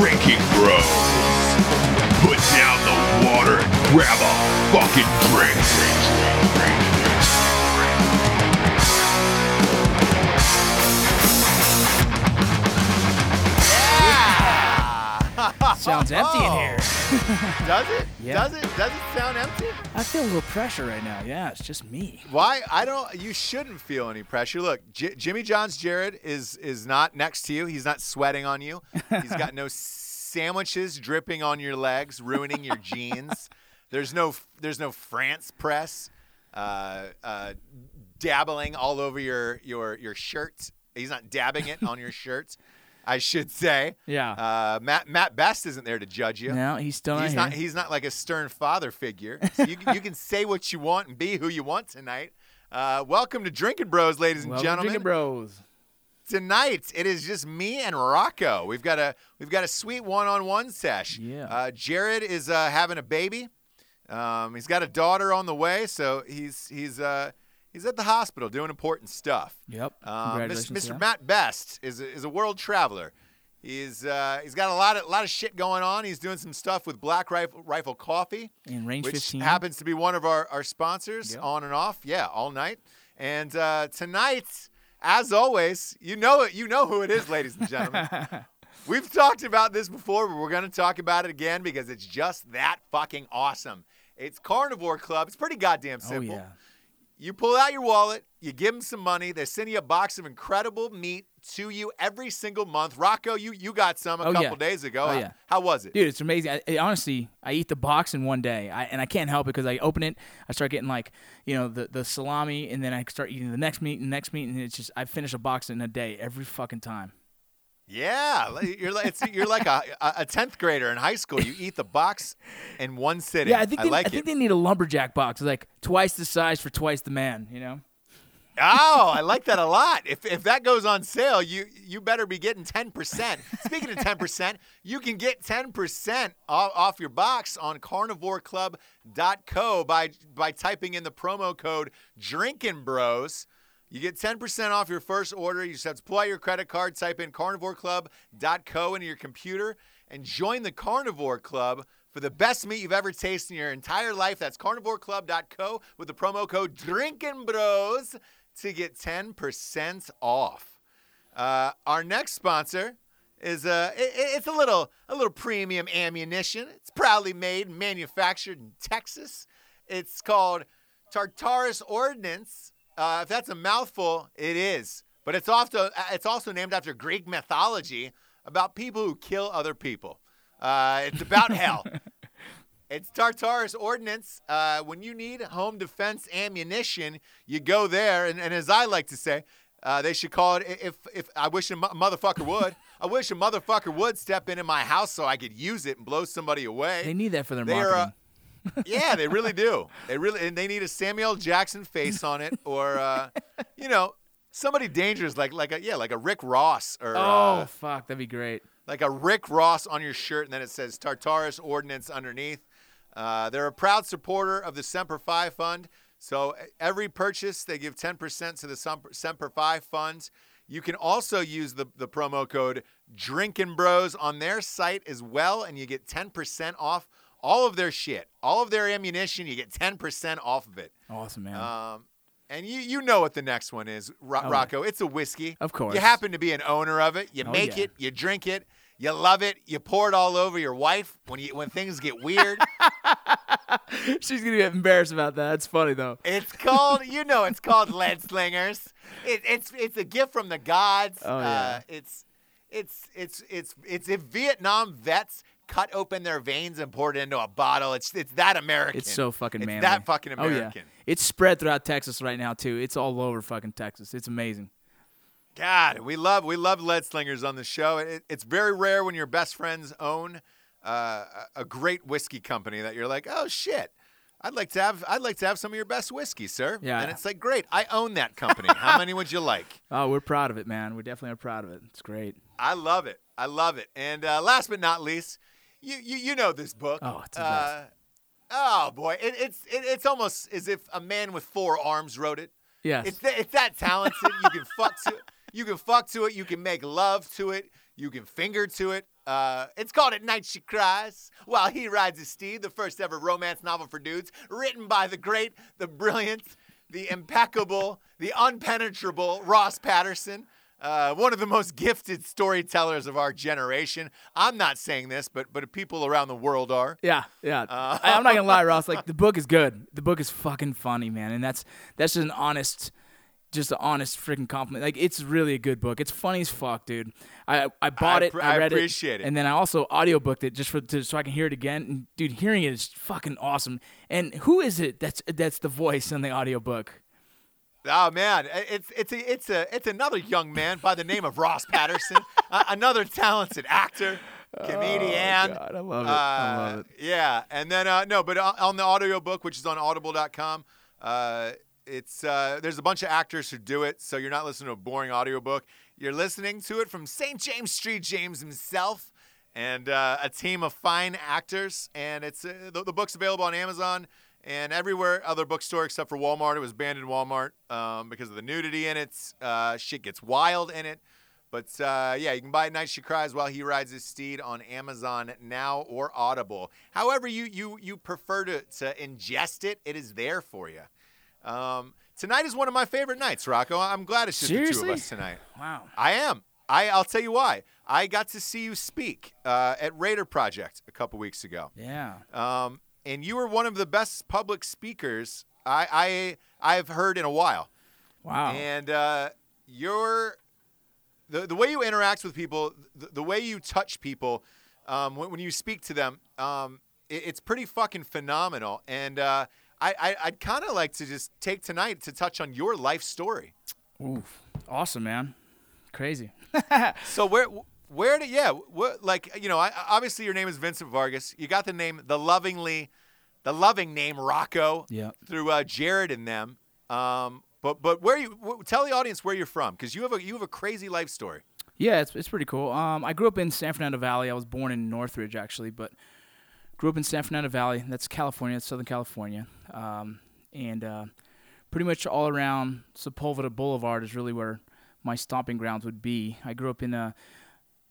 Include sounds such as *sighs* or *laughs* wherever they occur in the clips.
Drinking Bros. Put down the water and grab a fucking drink. Sounds empty in here. *laughs* Does it? Yeah. Does it? Does it sound empty? I feel a little pressure right now. Yeah, it's just me. Why? I don't. You shouldn't feel any pressure. Look, J- Jimmy John's Jared is is not next to you. He's not sweating on you. He's got no *laughs* sandwiches dripping on your legs, ruining your jeans. There's no there's no French press, uh, uh, dabbling all over your your your shirt. He's not dabbing it on your shirt. I should say. Yeah. Uh, Matt Matt Best isn't there to judge you. No, he's still He's not here. He's not like a stern father figure. So you, can- you can *laughs* say what you want and be who you want tonight. Uh, welcome to Drinking Bros, ladies and Welcome, gentlemen. Drinking Bros. Tonight it is just me and Rocco. We've got a we've got a sweet one-on-one sesh. Yeah. Uh, Jared is uh, having a baby. Um, he's got a daughter on the way, so he's he's uh, he's at the hospital doing important stuff. Yep. Uh, to Mr. Matt Best is a, is a world traveler. He's uh, he's got a lot of lot of shit going on. He's doing some stuff with Black Rifle, Rifle Coffee, in range which 15. happens to be one of our, our sponsors Yep. on and off. Yeah, all night. And uh, tonight, as always, you know it. You know who it is, ladies and gentlemen. *laughs* We've talked about this before, but we're going to talk about it again because it's just that fucking awesome. It's Carnivore Club. It's pretty goddamn oh simple. yeah. You pull out your wallet, you give them some money, they send you a box of incredible meat to you every single month. Rocco, you you got some a Oh, couple yeah. days ago. Oh, yeah. How was it? Dude, it's amazing. I, I- honestly, I eat the box in one day, I, and I can't help it because I open it, I start getting like, you know, the, the salami, and then I start eating the next meat and the next meat, and it's just I finish a box in a day every fucking time. Yeah, you're like you're like a a tenth grader in high school. You eat the box in one sitting. Yeah, I think they, like I think they need a lumberjack box, It's like twice the size for twice the man. You know. Oh, I like that a *laughs* lot. If if that goes on sale, you you better be getting 10%. Speaking of 10%, you can get 10% off, off your box on carnivoreclub.co by by typing in the promo code Drinking Bros. You get 10% off your first order. You just have to pull out your credit card, type in carnivoreclub.co into your computer, and join the Carnivore Club for the best meat you've ever tasted in your entire life. That's carnivoreclub.co with the promo code Drinking Bros to get 10% off. Uh, our next sponsor is uh, i- i- it's a little a little premium ammunition. It's proudly made manufactured in Texas. It's called Tartarus Ordnance. Uh, if that's a mouthful, it is. But it's also it's also named after Greek mythology about people who kill other people. Uh, it's about *laughs* hell. It's Tartarus Ordnance. Uh, when you need home defense ammunition, you go there. And, and as I like to say, uh, they should call it. If if I wish a mo- motherfucker would, I wish a motherfucker would step into my house so I could use it and blow somebody away. They need that for their They marketing. uh, yeah, they really do. They really and they need a Samuel Jackson face on it, or uh, you know, somebody dangerous like like a yeah, like a Rick Ross or oh uh, fuck, that'd be great. like a Rick Ross on your shirt, and then it says Tartarus Ordnance underneath. Uh, they're a proud supporter of the Semper Fi Fund. So every purchase, they give 10% to the Semper, Semper Fi Fund. You can also use the, the promo code Drinkin' Bros on their site as well, and you get 10% off all of their shit, all of their ammunition. You get 10% off of it. Awesome, man. Um, and you you know what the next one is, Ro- Oh. Rocco. It's a whiskey. Of course. You happen to be an owner of it. You Oh, make yeah. it. You drink it. You love it. You pour it all over your wife when you when things get weird. *laughs* She's gonna get embarrassed about that. It's funny though. it's called you know it's called *laughs* lead slingers. It, it's it's a gift from the gods. Oh, uh, yeah. it's it's it's it's it's if Vietnam vets cut open their veins and poured it into a bottle. It's it's that American. It's so fucking manly. It's that fucking Oh yeah. American. It's spread throughout Texas right now too. It's all over fucking Texas. It's amazing. God, we love we love lead slingers on the show. It, it's very rare when your best friends own uh, a a great whiskey company that you're like, oh shit, I'd like to have I'd like to have some of your best whiskey, sir. Yeah. and it's like, great, I own that company. How many would you like? *laughs* Oh, we're proud of it, man. We definitely are proud of it. It's great. I love it. I love it. And uh, last but not least, you you, you know this book. Oh, it's uh, Oh boy, it, it's it, it's almost as if a man with four arms wrote it. Yes. It's that, it's that talented. you can fuck to it. You can fuck to it. You can make love to it. You can finger to it. Uh, it's called At Night She Cries While He Rides His Steed, the first ever romance novel for dudes, written by the great, the brilliant, the impeccable, the unpenetrable Ross Patterson. Uh, one of the most *laughs* gifted storytellers of our generation. I'm not saying this, but but people around the world are. Yeah, yeah. Uh, I, I'm not gonna lie, Ross. Like *laughs* the book is good. The book is fucking funny, man, and that's that's just an honest, just an honest freaking compliment. Like it's really a good book. It's funny as fuck, dude. I I bought I it. I I read appreciate it. and then I also audiobooked it just for to, so I can hear it again. And dude, hearing it is fucking awesome. And who is it? That's that's the voice in the audiobook. Oh man, it's it's a, it's a it's another young man by the name of Ross Patterson, uh, another talented actor, comedian. Oh, God, I love it. I love Uh, it. Yeah, and then uh, no, but on, on the audiobook, which is on Audible.com, uh, it's uh, there's a bunch of actors who do it, so you're not listening to a boring audiobook. You're listening to it from St. James Street James himself and uh, a team of fine actors. And it's uh, the, the book's available on Amazon and everywhere other bookstore except for Walmart. It was banned in Walmart um, because of the nudity in it. Uh, shit gets wild in it. But uh, yeah, you can buy Night She Cries While He Rides His Steed on Amazon now or Audible. However, you you you prefer to, to ingest it, it is there for you. Um, tonight is one of my favorite nights, Rocco. I'm glad it's just the two of us tonight. Wow. I am. I, I'll tell you why. I got to see you speak uh, at Raider Project a couple weeks ago. Yeah. Um, and you were one of the best public speakers I, I I've heard in a while. Wow. And uh, your the the way you interact with people, the, the way you touch people, um, when, when you speak to them, um, it, it's pretty fucking phenomenal. And uh, I, I I'd kind of like to just take tonight to touch on your life story. Oof. Awesome, man. Crazy. *laughs* So where where did yeah what like you know I, obviously your name is Vincent Vargas. You got the name the lovingly, the loving name Rocco. Yep. Through uh, Jared and them. Um, but but where you tell the audience where you're from because you have a you have a crazy life story. Yeah, it's, it's pretty cool. Um, I grew up in San Fernando Valley. I was born in Northridge, actually, but grew up in San Fernando Valley. That's California, that's Southern California. Um, and uh, pretty much all around Sepulveda Boulevard is really where my stomping grounds would be. I grew up in a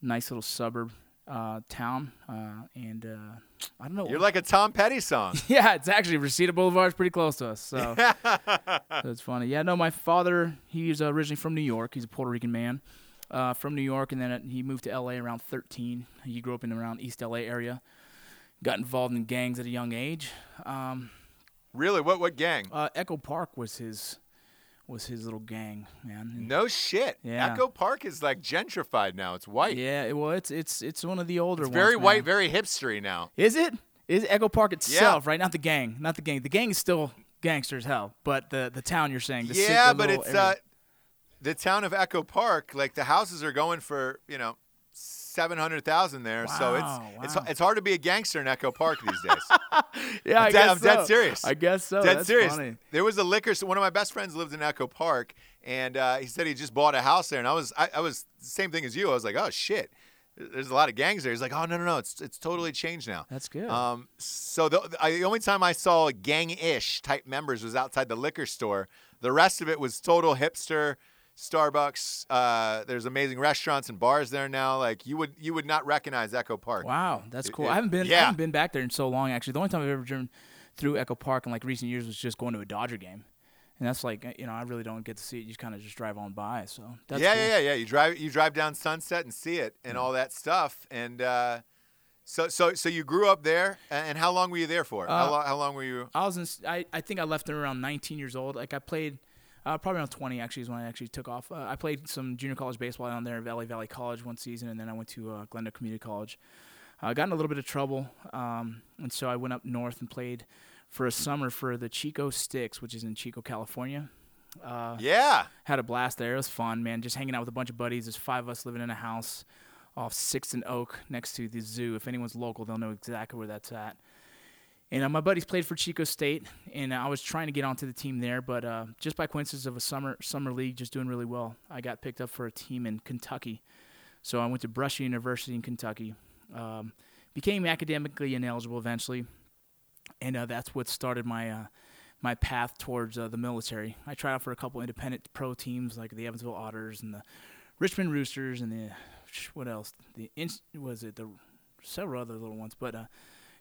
nice little suburb uh, town, uh, and uh, I don't know. You're like a Tom Petty song. *laughs* yeah, it's actually Reseda Boulevard is pretty close to us, so *laughs* that's funny. Yeah, no, my father he's originally from New York. He's a Puerto Rican man uh, from New York, and then uh, he moved to L.A. around 13. He grew up in around East L.A. area. Got involved in gangs at a young age. Um, really? What what gang? uh, Echo Park was his was his little gang, man. And- No shit. Yeah. Echo Park is like gentrified now. It's white. yeah, well, it's it's it's one of the older It's ones. very white, very hipstery now. Is it? Is Echo Park itself, right? Not the gang. Not the gang. The gang is still gangster as hell. But the the town you're saying. The yeah, but it's uh, the town of Echo Park. Like the houses are going for you know seven hundred thousand there. so Wow, it's it's wow. it's hard to be a gangster in Echo Park these days. *laughs* yeah, I I'm dead- guess I'm dead serious. I guess so. Dead That's serious. funny. There was a liquor. So one of my best friends lived in Echo Park, and uh, he said he just bought a house there. And I was, I, I was the same thing as you. I was like, oh shit, there's a lot of gangs there. He's like, oh no no no, it's it's totally changed now. That's good. Um, so the, I, the only time I saw gang-ish type members was outside the liquor store. The rest of it was total hipster. Starbucks. Uh, there's amazing restaurants and bars there now. Like you would you would not recognize Echo Park. Wow, that's cool. it- I haven't been. I haven't been back there in so long. Actually, the only time I've ever driven through Echo Park in like recent years was just going to a Dodger game, and that's like you know I really don't get to see it. You kind of just drive on by. So that's yeah, cool. yeah, yeah, yeah. You drive you drive down Sunset and see it and all that stuff. And uh, so so so you grew up there. And how long were you there for? how, Uh, long, how long were you? I was in. I, I think I left there around 19 years old. Like I played, uh, probably around 20 actually is when I actually took off. Uh, I played some junior college baseball down there at Valley Valley College one season, and then I went to uh, Glendale Community College. I got in a little bit of trouble, um, and so I went up north and played for a summer for the Chico Sticks, which is in Chico, California. Uh, Yeah. had a blast there. It was fun, man. Just hanging out with a bunch of buddies. There's five of us living in a house off Sixth and Oak next to the zoo. If anyone's local, they'll know exactly where that's at. And uh, my buddies played for Chico State, and I was trying to get onto the team there, but uh, just by coincidence of a summer summer league, just doing really well, I got picked up for a team in Kentucky. So I went to Brescia University in Kentucky, um, became academically ineligible eventually, and uh, that's what started my uh, my path towards uh, the military. I tried out for a couple independent pro teams like the Evansville Otters and the Richmond Roosters and the what else? The was it the several other little ones, but uh,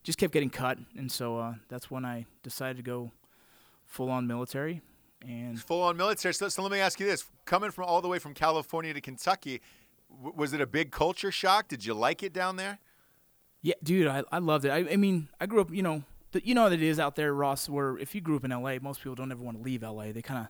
just kept getting cut, and so uh, that's when I decided to go full on military. And Full on military. So, so let me ask you this: coming from all the way from California to Kentucky, w- was it a big culture shock? Did you like it down there? yeah, dude, I, I loved it. I, I mean, I grew up, you know, the, you know what it is out there, Ross. Where if you grew up in L.A., most people don't ever want to leave L.A. They kind of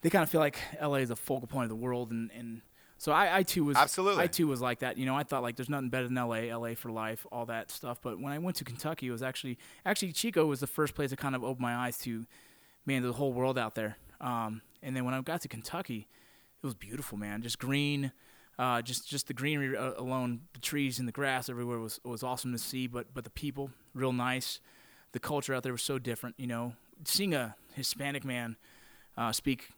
they kind of feel like L.A. is a focal point of the world, and and so I, I too was Absolutely. I too was like that. You know, I thought like there's nothing better than L.A. L.A. for life, all that stuff. But when I went to Kentucky, it was actually actually Chico was the first place that kind of opened my eyes to man, the whole world out there. Um, and then when I got to Kentucky, it was beautiful, man. Just green, uh, just just the greenery uh, alone, the trees and the grass everywhere was was awesome to see. But but the people, real nice. The culture out there was so different. You know, seeing a Hispanic man uh, speak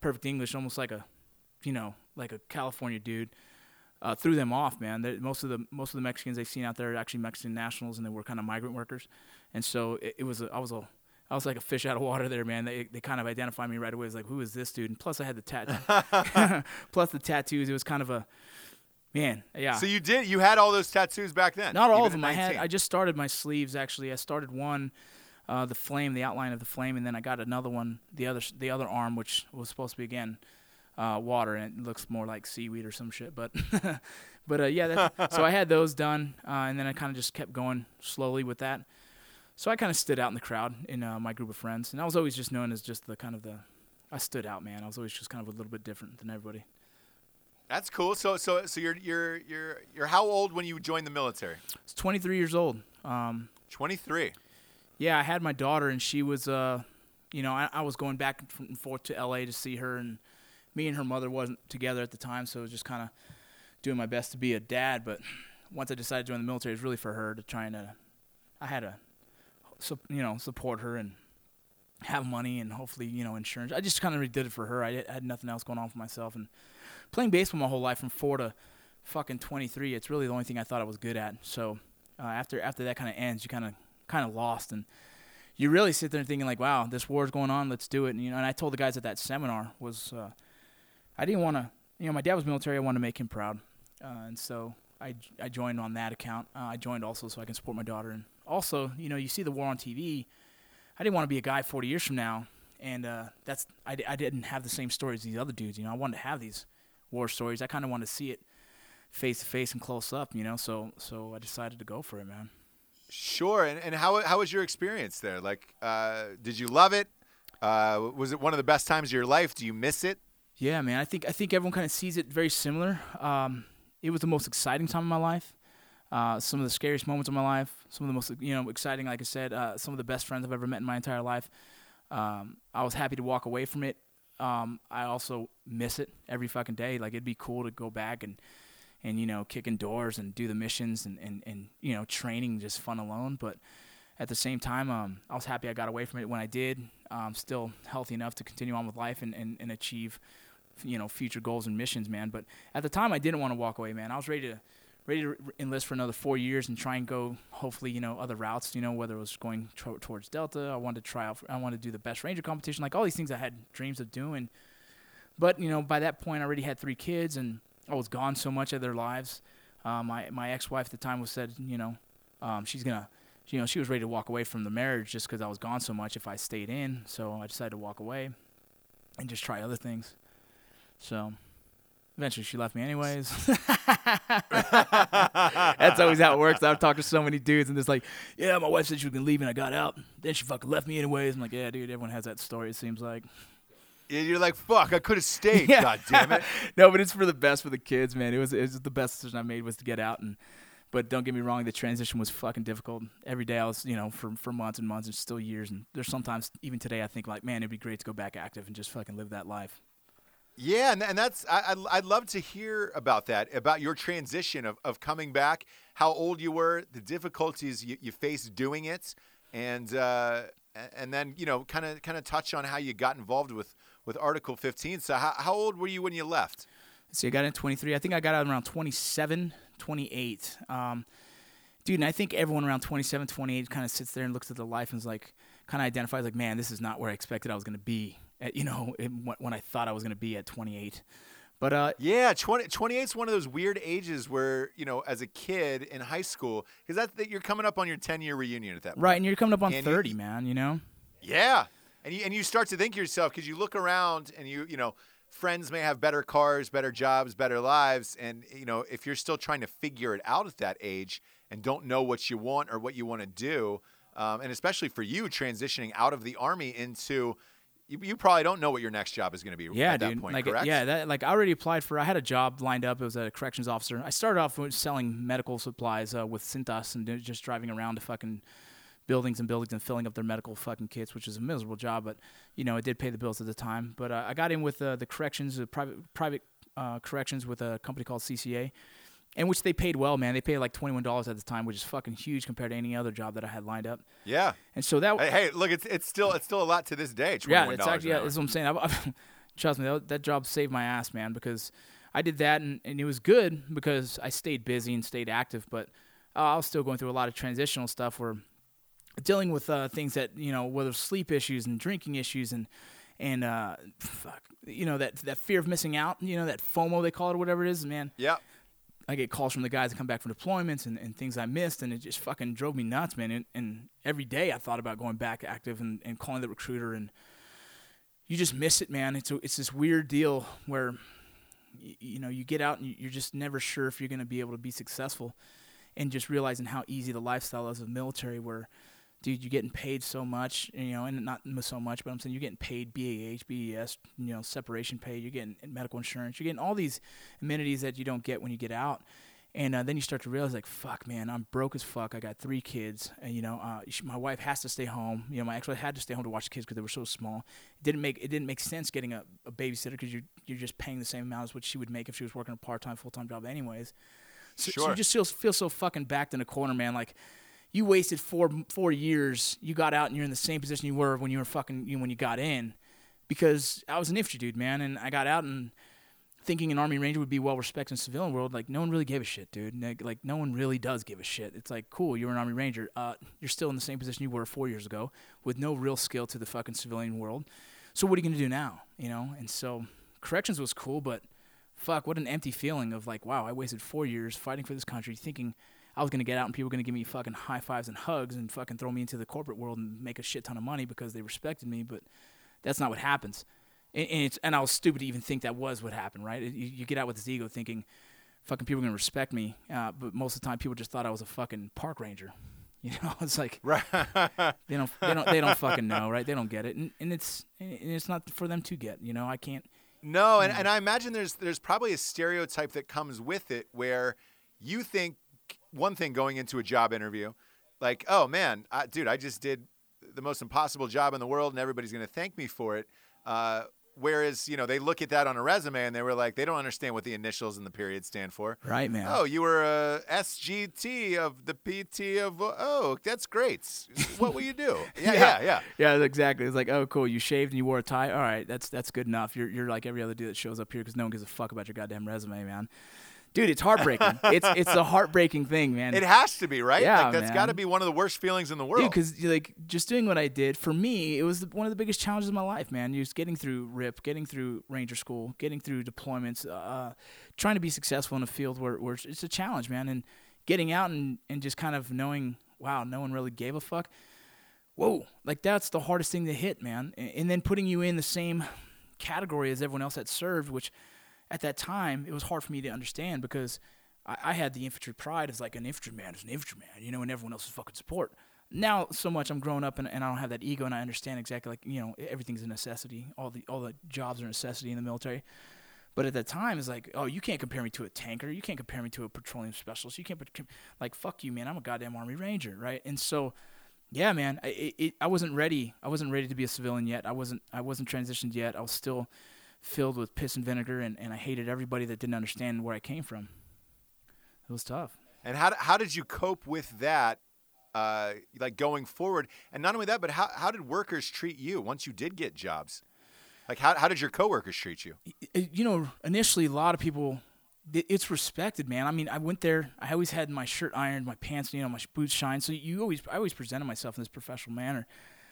perfect English, almost like a, you know, like a California dude. Uh, threw them off, man. they most of the most of the Mexicans they've seen out there are actually Mexican nationals, and they were kind of migrant workers, and so it, it was a, I was a I was like a fish out of water there, man. They they kind of identified me right away as like, who is this dude? And plus I had the tat, *laughs* *laughs* plus the tattoos. It was kind of a man, yeah. So you did. You had all those tattoos back then. Not all of them. I had. I just started my sleeves actually. I started one, uh, the flame, the outline of the flame, and then I got another one, the other the other arm, which was supposed to be again uh, water, and it looks more like seaweed or some shit. But *laughs* but uh, yeah, that, *laughs* so I had those done, uh, and then I kind of just kept going slowly with that. So I kind of stood out in the crowd in uh, my group of friends, and I was always just known as just the kind of the. I stood out, man. I was always just kind of a little bit different than everybody. That's cool. So so so you're you're you're you're how old when you joined the military? I was 23 years old. Um, 23. Yeah, I had my daughter, and she was, uh, you know, I, I was going back and forth to LA to see her, and me and her mother wasn't together at the time, so it was just kind of doing my best to be a dad. But once I decided to join the military, it was really for her to try and, uh, I had to, you know, support her and have money and hopefully, you know, insurance. I just kind of did it for her. I had- I had nothing else going on for myself, and playing baseball my whole life from four to fucking 23, it's really the only thing I thought I was good at. So uh, after after that kind of ends, you kind of kind of lost and you really sit there thinking like, wow, this war's going on, let's do it. And you know, and I told the guys at that seminar was, uh, I didn't want to, you know, my dad was military, I wanted to make him proud, uh, and so I I joined on that account. Uh, I joined also so I can support my daughter, and also, you know, you see the war on TV. I didn't want to be a guy 40 years from now, and uh, that's I, I didn't have the same stories as these other dudes. You know, I wanted to have these war stories. I kind of wanted to see it face to face and close up. You know, so so I decided to go for it, man. Sure. And and how how was your experience there? Like, uh, did you love it? Uh, was it one of the best times of your life? Do you miss it? Yeah, man. I think I think everyone kind of sees it very similar. Um, it was the most exciting time of my life. Uh, some of the scariest moments of my life. Some of the most you know exciting, like I said, uh, some of the best friends I've ever met in my entire life. Um, I was happy to walk away from it. Um, I also miss it every fucking day. Like it'd be cool to go back and and you know kicking doors and do the missions and and, and you know training just fun alone. But at the same time, um, I was happy I got away from it when I did. Um, still healthy enough to continue on with life and, and, and achieve, you know, future goals and missions, man. But at the time, I didn't want to walk away, man. I was ready to ready to enlist for another four years and try and go, hopefully, you know, other routes. You know, whether it was going tro- towards Delta, I wanted to try out. For, I wanted to do the best ranger competition, like all these things I had dreams of doing. But you know, by that point, I already had three kids, and I was gone so much of their lives. Uh, my my ex-wife at the time was said, you know, um, she's gonna, you know, she was ready to walk away from the marriage just because I was gone so much. If I stayed in, so I decided to walk away and just try other things. So eventually, she left me anyways. *laughs* That's always how it works. I've talked to so many dudes, and it's like, yeah, my wife said she was gonna leave, and I got out. Then she fucking left me anyways. I'm like, yeah, dude, everyone has that story. It seems like. Yeah, You're like, fuck, I could have stayed. *laughs* Yeah. God damn it. *laughs* no, but it's for the best for the kids, man. It was it was the best decision I made was to get out and but don't get me wrong, the transition was fucking difficult. Every day I was, you know, for for months and months and still years and there's sometimes even today I think like, man, it'd be great to go back active and just fucking live that life. Yeah, and, and that's I, I'd, love to hear about that, about your transition of, of coming back, how old you were, the difficulties you, you faced doing it, and uh, and then you know kind of kind of touch on how you got involved with with Article 15. So how, how old were you when you left? See, I got in 23. I think I got out around 27, 28. Um, dude, and I think everyone around 27, 28 kind of sits there and looks at the life and is like, kind of identifies like, man, this is not where I expected I was going to be. At, you know, it, when I thought I was going to be at 28. But uh, Yeah, 20, 28 is one of those weird ages where, you know, as a kid in high school, because that's that you're coming up on your 10 year reunion at that point. right, and you're coming up on And you- 30, man. You know. Yeah. And you, and you start to think to yourself, because you look around and you, you know, friends may have better cars, better jobs, better lives. And, you know, if you're still trying to figure it out at that age and don't know what you want or what you want to do, um, and especially for you transitioning out of the army into, you, you probably don't know what your next job is going to be Yeah, at that point, like, correct? yeah, that like I already applied for. I had a job lined up. It was a corrections officer. I started off with selling medical supplies uh, with Cintas and just driving around to fucking buildings and buildings and filling up their medical fucking kits, which is a miserable job, but you know it did pay the bills at the time. But uh, I got in with uh, the corrections, the private private uh, corrections with a company called CCA. And which they paid well, man. They paid like twenty one dollars at the time, which is fucking huge compared to any other job that I had lined up. Yeah. And so that Hey, hey, look, it's it's still it's still a lot to this day. yeah, $21 it's actually yeah, that's what I'm saying. I've, I've, *laughs* trust me, that, that job saved my ass, man, because I did that and, and it was good because I stayed busy and stayed active. But uh, I was still going through a lot of transitional stuff where dealing with uh, things that you know, whether sleep issues and drinking issues and and uh, fuck, you know that that fear of missing out, you know that FOMO they call it whatever it is, man. yeah. I get calls from the guys that come back from deployments and, and things I missed, and it just fucking drove me nuts, man. And, and every day I thought about going back active and, and calling the recruiter, and you just miss it, man. It's a, it's this weird deal where y- you know you get out and you- you're just never sure if you're going to be able to be successful, and just realizing how easy the lifestyle is of military, where dude, you're getting paid so much, you know, and not so much, but I'm saying you're getting paid BAH, BES, you know, separation pay, you're getting medical insurance, you're getting all these amenities that you don't get when you get out. And uh, then you start to realize, like, fuck, man, I'm broke as fuck. I got three kids, and you know, uh, sh- my wife has to stay home. You know, my ex-wife had to stay home to watch the kids because they were so small. It didn't make it didn't make sense getting a, a babysitter because you're you're just paying the same amount as what she would make if she was working a part-time, full-time job, anyways. So, so you just feel feel so fucking backed in a corner, man. Like you wasted four four years. You got out and you're in the same position you were when you were fucking you when you got in, because I was an infantry dude, man, and I got out and thinking an army ranger would be well respected in the civilian world. Like no one really gave a shit, dude. Like, like no one really does give a shit. It's like cool, you're an army ranger. Uh, you're still in the same position you were four years ago with no real skill to the fucking civilian world. So what are you gonna do now? You know? And so corrections was cool, but fuck, what an empty feeling of like, wow, I wasted four years fighting for this country, thinking I was gonna get out and people were gonna give me fucking high fives and hugs and fucking throw me into the corporate world and make a shit ton of money because they respected me, but that's not what happens. And, and it's and I was stupid to even think that was what happened, right? You, you get out with this ego thinking, fucking people are gonna respect me, uh, but most of the time people just thought I was a fucking park ranger. *laughs* You know, it's like Right. *laughs* they don't they don't they don't fucking know, right? They don't get it, and, and it's and it's not for them to get. You know, I can't. No, and, and I imagine there's there's probably a stereotype that comes with it where you think one thing going into a job interview, like, oh man, I, dude, I just did the most impossible job in the world, and everybody's going to thank me for it. Uh, whereas, you know, they look at that on a resume and they were like, they don't understand what the initials and the period stand for. Right, man. Oh, you were a SGT of the PT of. Oh, that's great. What will you do? *laughs* Yeah, yeah, yeah. Yeah, exactly. It's like, oh, cool. You shaved and you wore a tie. All right, that's that's good enough. You're you're like every other dude that shows up here because no one gives a fuck about your goddamn resume, man. Dude, it's heartbreaking. *laughs* it's it's a heartbreaking thing, man. It has to be right. Yeah, like that's got to be one of the worst feelings in the world. Dude, because like just doing what I did for me, it was one of the biggest challenges of my life, man. Just getting through RIP, getting through Ranger School, getting through deployments, uh, trying to be successful in a field where, where it's a challenge, man. And getting out and, and just kind of knowing, wow, no one really gave a fuck. Whoa, like that's the hardest thing to hit, man. And, and then putting you in the same category as everyone else that served, which at that time it was hard for me to understand because I, I had the infantry pride as like an infantryman is an infantryman, you know, and everyone else is fucking support. Now so much I'm grown up and, and I don't have that ego and I understand exactly like you know everything's a necessity. All the all the jobs are a necessity in the military. But at that time, it's like, oh, you can't compare me to a tanker. You can't compare me to a petroleum specialist. You can't, like, fuck you, man. I'm a goddamn Army Ranger, right? And so, yeah, man, I, it, I wasn't ready. I wasn't ready to be a civilian yet. I wasn't. I wasn't transitioned yet. I was still filled with piss and vinegar, and, and I hated everybody that didn't understand where I came from. It was tough. And how, how did you cope with that, uh, like going forward? And not only that, but how, how did workers treat you once you did get jobs? Like, how, how did your coworkers treat you? you know, initially a lot of people, it's respected, man. I mean, I went there. I always had my shirt ironed, my pants, you know, my boots shined. So you always, I always presented myself in this professional manner.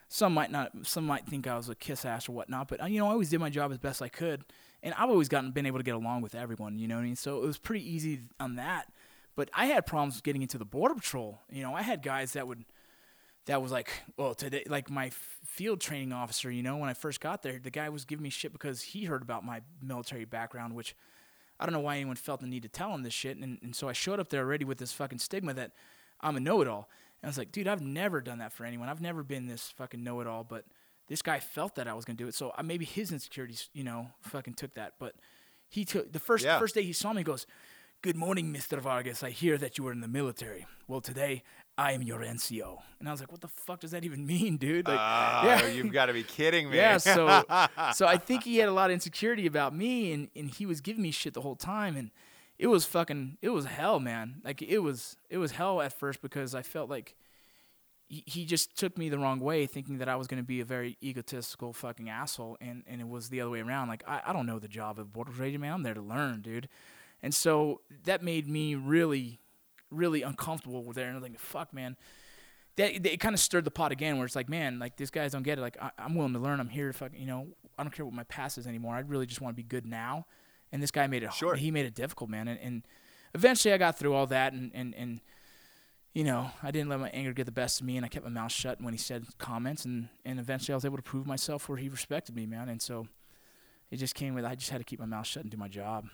Some might not, some might think I was a kiss ass or whatnot, but uh, you know, I always did my job as best I could, and I've always gotten been able to get along with everyone. You know what I mean? So it was pretty easy on that. But I had problems getting into the border patrol. You know, I had guys that would, that was like, well, today, like my field training officer. You know, when I first got there, the guy was giving me shit because he heard about my military background, which I don't know why anyone felt the need to tell him this shit. And, and so I showed up there already with this fucking stigma that I'm a know it all. I was like, dude, I've never done that for anyone. I've never been this fucking know it all. But this guy felt that I was going to do it. So I, maybe his insecurities, you know, fucking took that. But he took the first, Yeah. first day he saw me, he goes, Good morning, Mr. Vargas. I hear that you were in the military. Well, today I am your NCO. And I was like, what the fuck does that even *laughs* mean, dude? Like, Oh, you've got to be kidding me. *laughs* yeah, so *laughs* so I think he had a lot of insecurity about me, and, and he was giving me shit the whole time, and it was fucking it was hell, man. Like it was it was hell at first because I felt like he, just took me the wrong way, thinking that I was going to be a very egotistical fucking asshole, and, and it was the other way around. Like I, I don't know the job of border agent, man. I'm there to learn, dude, and so that made me really really uncomfortable with there, and I was like, fuck, man that, that it kind of stirred the pot again, where it's like, man, like these guys don't get it. Like I, I'm willing to learn. I'm here to fucking, you know, I don't care what my past is anymore. I really just want to be good now. And this guy made it. Sure. He made it difficult, man. And, and eventually, I got through all that, and and and you know, I didn't let my anger get the best of me, and I kept my mouth shut when he said comments, and and eventually, I was able to prove myself where he respected me, man. And so, it just came with I just had to keep my mouth shut and do my job.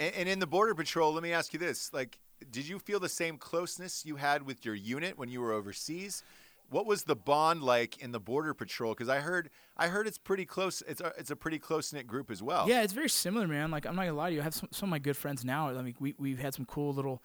And, and in the border patrol, let me ask you this: like, did you feel the same closeness you had with your unit when you were overseas? What was the bond like in the border patrol? Because I heard, I heard it's pretty close. It's a, it's a pretty close knit group as well. Yeah, it's very similar, man. Like I'm not gonna lie to you. I have some, some of my good friends now. I mean, we we've had some cool little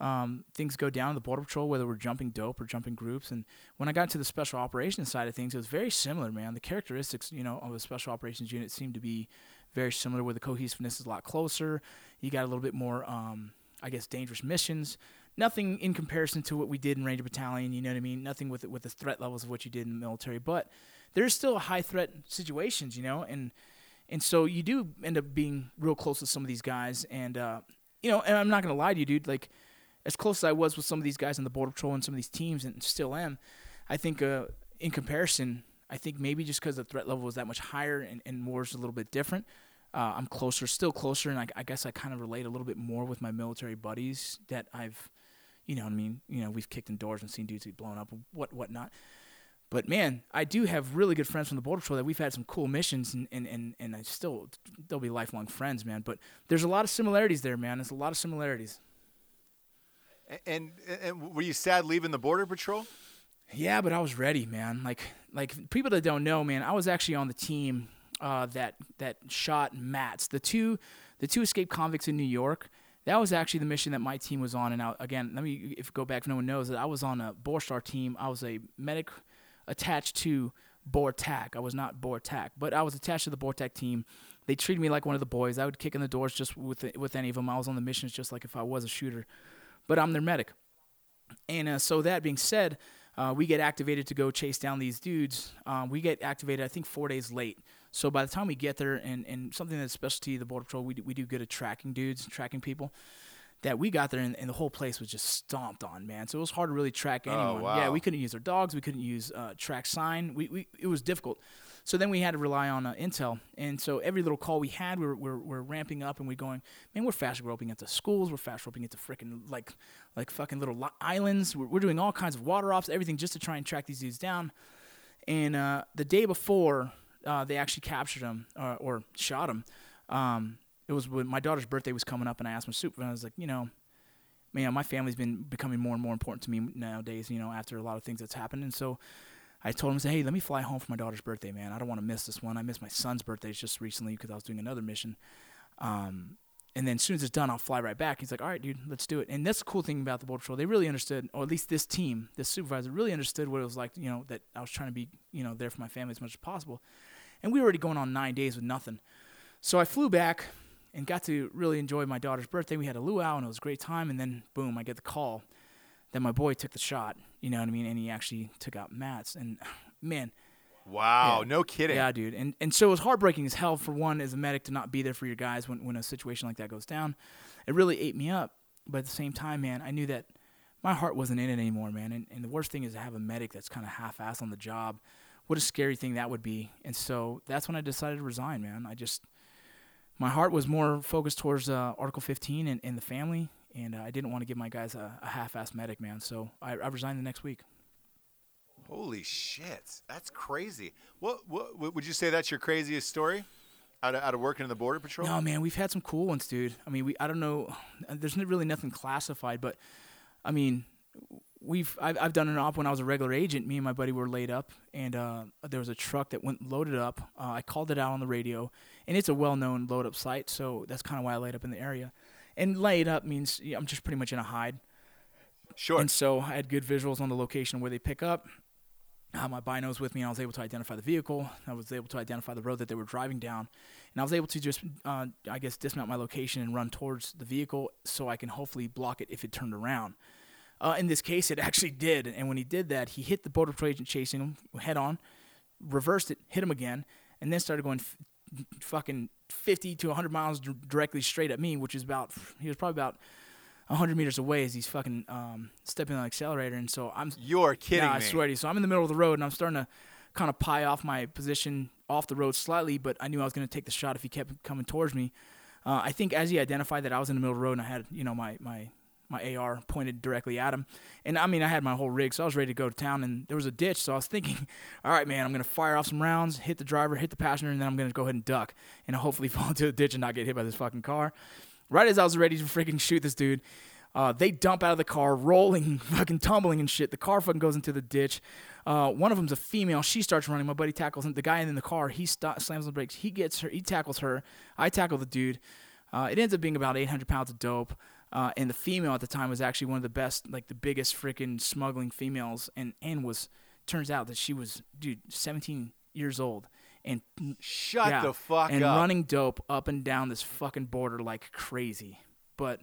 um, things go down in the border patrol, whether we're jumping dope or jumping groups. And when I got to the special operations side of things, it was very similar, man. The characteristics, you know, of a special operations unit seemed to be very similar. Where the cohesiveness is a lot closer. You got a little bit more, um, I guess, dangerous missions. Nothing in comparison to what we did in Ranger Battalion. You know what I mean? Nothing with with the threat levels of what you did in the military, but there's still high threat situations, you know, and and so you do end up being real close with some of these guys, and uh, you know, and I'm not gonna lie to you, dude. Like, as close as I was with some of these guys in the border patrol and some of these teams, and still am, I think uh, in comparison, I think maybe just because the threat level was that much higher and, and war's a little bit different, uh, I'm closer, still closer, and I, I guess I kind of relate a little bit more with my military buddies that I've, you know, what I mean, you know, we've kicked in doors and seen dudes get blown up, what whatnot. But man, I do have really good friends from the border patrol that we've had some cool missions, and and and, and I still they'll be lifelong friends, man. But there's a lot of similarities there, man. There's a lot of similarities. A- And, and were you sad leaving the border patrol? Yeah, but I was ready, man. Like like people that don't know, man, I was actually on the team uh, that that shot Matt's, the two the two escaped convicts in New York. That was actually the mission that my team was on. And again, let me if go back if no one knows that I was on a Borstar team. I was a medic attached to BORTAC. I was not BORTAC, but I was attached to the BORTAC team. They treated me like one of the boys. I would kick in the doors just with with any of them. I was on the missions just like if I was a shooter, but I'm their medic. And uh, so that being said, uh, we get activated to go chase down these dudes. Um, we get activated, I think, four days late. So by the time we get there, and, and something that's specialty the Border Patrol, we do, we do good at tracking dudes, tracking people. That we got there, and, and the whole place was just stomped on, man. So it was hard to really track anyone. Yeah, wow. we couldn't use our dogs. We couldn't use uh, track sign. We, we it was difficult. So then we had to rely on uh, intel, and so every little call we had, we were, we're, we're ramping up, and we're going, man, we're fast roping into schools, we're fast roping into freaking like like fucking little li- islands. We're, we're doing all kinds of water ops, everything just to try and track these dudes down. And uh, the day before uh, they actually captured him or, or shot him, um, it was when my daughter's birthday was coming up, and I asked my supervisor, I was like, you know, man, my family's been becoming more and more important to me nowadays. You know, after a lot of things that's happened, and so I told him, I said, hey, let me fly home for my daughter's birthday, man. I don't want to miss this one. I missed my son's birthday just recently because I was doing another mission. Um, and then as soon as it's done, I'll fly right back. He's like, all right, dude, let's do it. And that's the cool thing about the Border Patrol. They really understood, or at least this team, this supervisor, really understood what it was like, you know, that I was trying to be, you know, there for my family as much as possible. And we were already going on nine days with nothing. So I flew back and got to really enjoy my daughter's birthday. We had a luau, and it was a great time. And then, boom, I get the call that my boy took the shot, you know what I mean? And he actually took out Matt's. And, *sighs* man, Wow, Yeah. no kidding. yeah, dude. And and so it was heartbreaking as hell for one as a medic to not be there for your guys when, when a situation like that goes down. It really ate me up. But at the same time, man, I knew that my heart wasn't in it anymore, man. And, and the worst thing is to have a medic that's kind of half-assed on the job. What a scary thing that would be. And so that's when I decided to resign, man. I just my heart was more focused towards uh, Article 15 and, and the family, and uh, I didn't want to give my guys a, a half-assed medic, man. So I, I resigned the next week. Holy shit, that's crazy. What, what what- would you say that's your craziest story out of, out of working in the border patrol? No, man, we've had some cool ones, dude. I mean, we I don't know. There's really nothing classified, but I mean, we've I've, I've done an op when I was a regular agent. Me and my buddy were laid up, and uh, there was a truck that went loaded up. Uh, I called it out on the radio, and it's a well-known load-up site, so that's kind of why I laid up in the area. And laid up means yeah, I'm just pretty much in a hide. Sure. And so I had good visuals on the location where they pick up. I had my binos with me, and I was able to identify the vehicle. I was able to identify the road that they were driving down, and I was able to just, uh, I guess, dismount my location and run towards the vehicle so I can hopefully block it if it turned around. Uh, in this case, it actually did, and when he did that, he hit the border patrol agent chasing him head on, reversed it, hit him again, and then started going f- fucking 50 to 100 miles d- directly straight at me, which is about he was probably about 100 meters away as he's fucking um, stepping on the accelerator, and so I'm You're kidding Nah, me. I swear to you. So I'm in the middle of the road and I'm starting to kind of pie off my position off the road slightly, but I knew I was going to take the shot if he kept coming towards me. Uh, I think as he identified that I was in the middle of the road and I had, you know, my, my, my AR pointed directly at him. And I mean, I had my whole rig, so I was ready to go to town and there was a ditch. So I was thinking, *laughs* all right, man, I'm going to fire off some rounds, hit the driver, hit the passenger, and then I'm going to go ahead and duck and hopefully *laughs* fall into the ditch and not get hit by this fucking car. Right as I was ready to freaking shoot this dude, uh, they dump out of the car, rolling, *laughs* fucking tumbling and shit. The car fucking goes into the ditch. Uh, one of them's a female. She starts running. My buddy tackles him. The guy in the car, he sto- slams on the brakes. He gets her. He tackles her. I tackle the dude. Uh, it ends up being about 800 pounds of dope. Uh, and the female at the time was actually one of the best, like the biggest freaking smuggling females, and and was turns out that she was dude 17 years old and Shut yeah, the fuck and up. running dope up and down this fucking border like crazy. But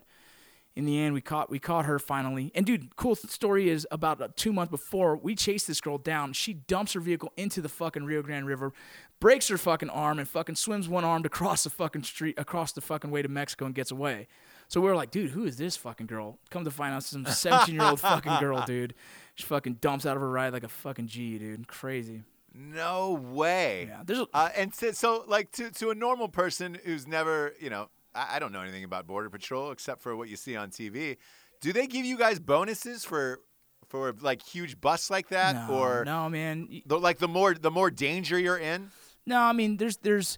in the end, we caught we caught her finally. And dude, cool story is about uh, two months before we chased this girl down. She dumps her vehicle into the fucking Rio Grande River, breaks her fucking arm, and fucking swims one armed across the fucking street, across the fucking way to Mexico, and gets away. So we were like, dude, who is this fucking girl? Come to find out, some 17 year old *laughs* fucking girl, dude. She fucking dumps out of her ride like a fucking G, dude. Crazy. No way. Yeah, there's a, Uh, and so, so, like, to, to a normal person who's never, you know, I, I don't know anything about Border Patrol except for what you see on TV. Do they give you guys bonuses for, for like huge busts like that, no, or no, man. The, like the more the more danger you're in? No, I mean, there's there's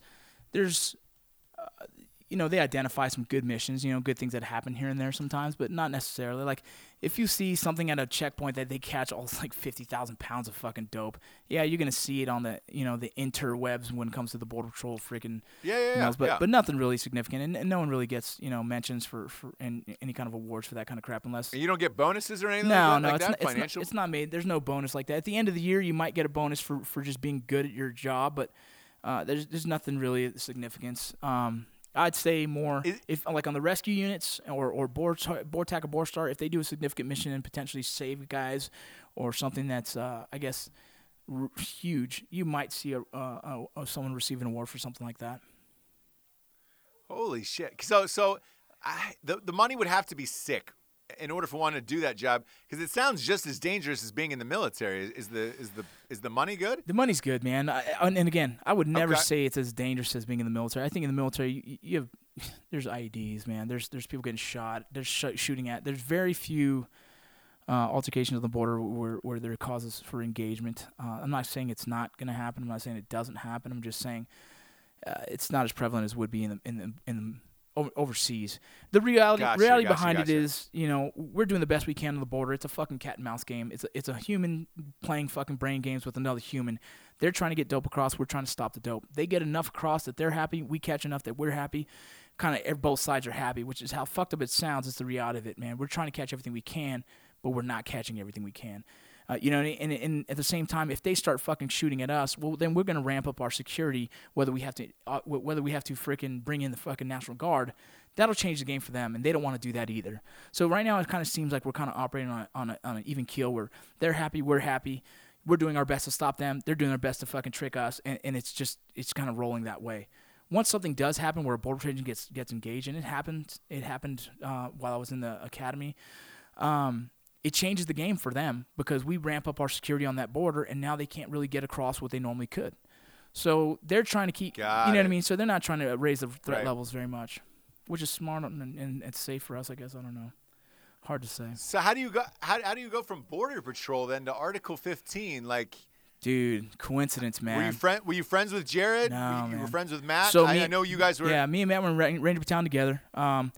there's you know they identify some good missions, you know, good things that happen here and there sometimes, but not necessarily. Like if you see something at a checkpoint that they catch all *laughs* like fifty thousand pounds of fucking dope, yeah, you're gonna see it on the you know the interwebs when it comes to the border patrol freaking. Yeah, yeah, yeah. emails, but yeah. but nothing really significant, and, and no one really gets you know mentions for for and any kind of awards for that kind of crap unless And you don't get bonuses or anything no, like that? no, like it's, that? not, it's, not, Financial? it's not made. There's no bonus like that. At the end of the year, you might get a bonus for, for just being good at your job, but uh, there's there's nothing really of significance. Um, I'd say more Is- if like on the rescue units or or board BORTAC or BORSTAR, if they do a significant mission and potentially save guys or something that's uh, I guess r- huge, you might see a, uh, a, a someone receive an award for something like that. Holy shit! So, so I, the the money would have to be sick in order for one to do that job because it sounds just as dangerous as being in the military. Is the is the is the money good? The money's good, man. I, and and again, I would never Okay. say it's as dangerous as being in the military. I think in the military, you, you have *sighs* there's IEDs, man. There's there's people getting shot. There's sh- shooting at. There's very few uh, altercations on the border where where there are causes for engagement. Uh, I'm not saying it's not going to happen. I'm not saying it doesn't happen. I'm just saying uh, it's not as prevalent as would be in the in the in overseas. The reality Gotcha, reality gotcha, behind gotcha. it is, you know, we're doing the best we can on the border. It's a fucking cat and mouse game. It's a, it's a human playing fucking brain games with another human. They're trying to get dope across. We're trying to stop the dope. They get enough across that they're happy. We catch enough that we're happy. Kind of both sides are happy, which is how fucked up it sounds. It's the reality of it, man. We're trying to catch everything we can, but we're not catching everything we can. Uh, you know, and, and, at the same time, if they start fucking shooting at us, well, then we're gonna ramp up our security. Whether we have to, uh, whether we have to freaking bring in the fucking National Guard, that'll change the game for them, and they don't want to do that either. So right now, it kind of seems like we're kind of operating on on, a, on an even keel where they're happy, we're happy, we're doing our best to stop them, they're doing their best to fucking trick us, and, and it's just it's kind of rolling that way. Once something does happen where a border agent gets gets engaged, and it happened, it happened uh, while I was in the academy. Um, it changes the game for them because we ramp up our security on that border, and now they can't really get across what they normally could. So they're trying to keep, Got you know what I mean. So they're not trying to raise the threat Right. levels very much, which is smart and, and it's safe for us, I guess. I don't know. Hard to say, So how do you go? How, how do you go from border patrol then to Article 15? Like, dude. Coincidence, man. were you friend? Were you friends with Jared? No, were you, you were friends with Matt? So I, me- I know you guys were. Yeah, me and Matt were in Ranger Town together. Um,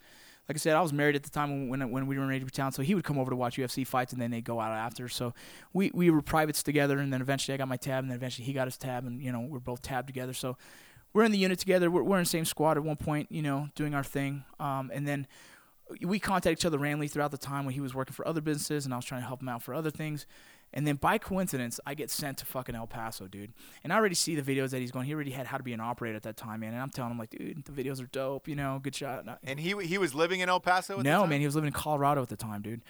like I said, I was married at the time when when, we were in Ranger Town, so he would come over to watch UFC fights, and then they'd go out after. So we we were privates together, and then eventually I got my tab, and then eventually he got his tab, and you know we're both tabbed together. So we're in the unit together. We're, we're in the same squad at one point, you know, doing our thing. Um, and then we contacted each other randomly throughout the time when he was working for other businesses, and I was trying to help him out for other things. And then by coincidence, I get sent to fucking El Paso, dude. And I already see the videos that he's going. He already had how to be an operator at that time, man. And I'm telling him like, dude, the videos are dope. You know, good shot. And he he was living in El Paso. At the no, man, he was living in Colorado at the time, dude.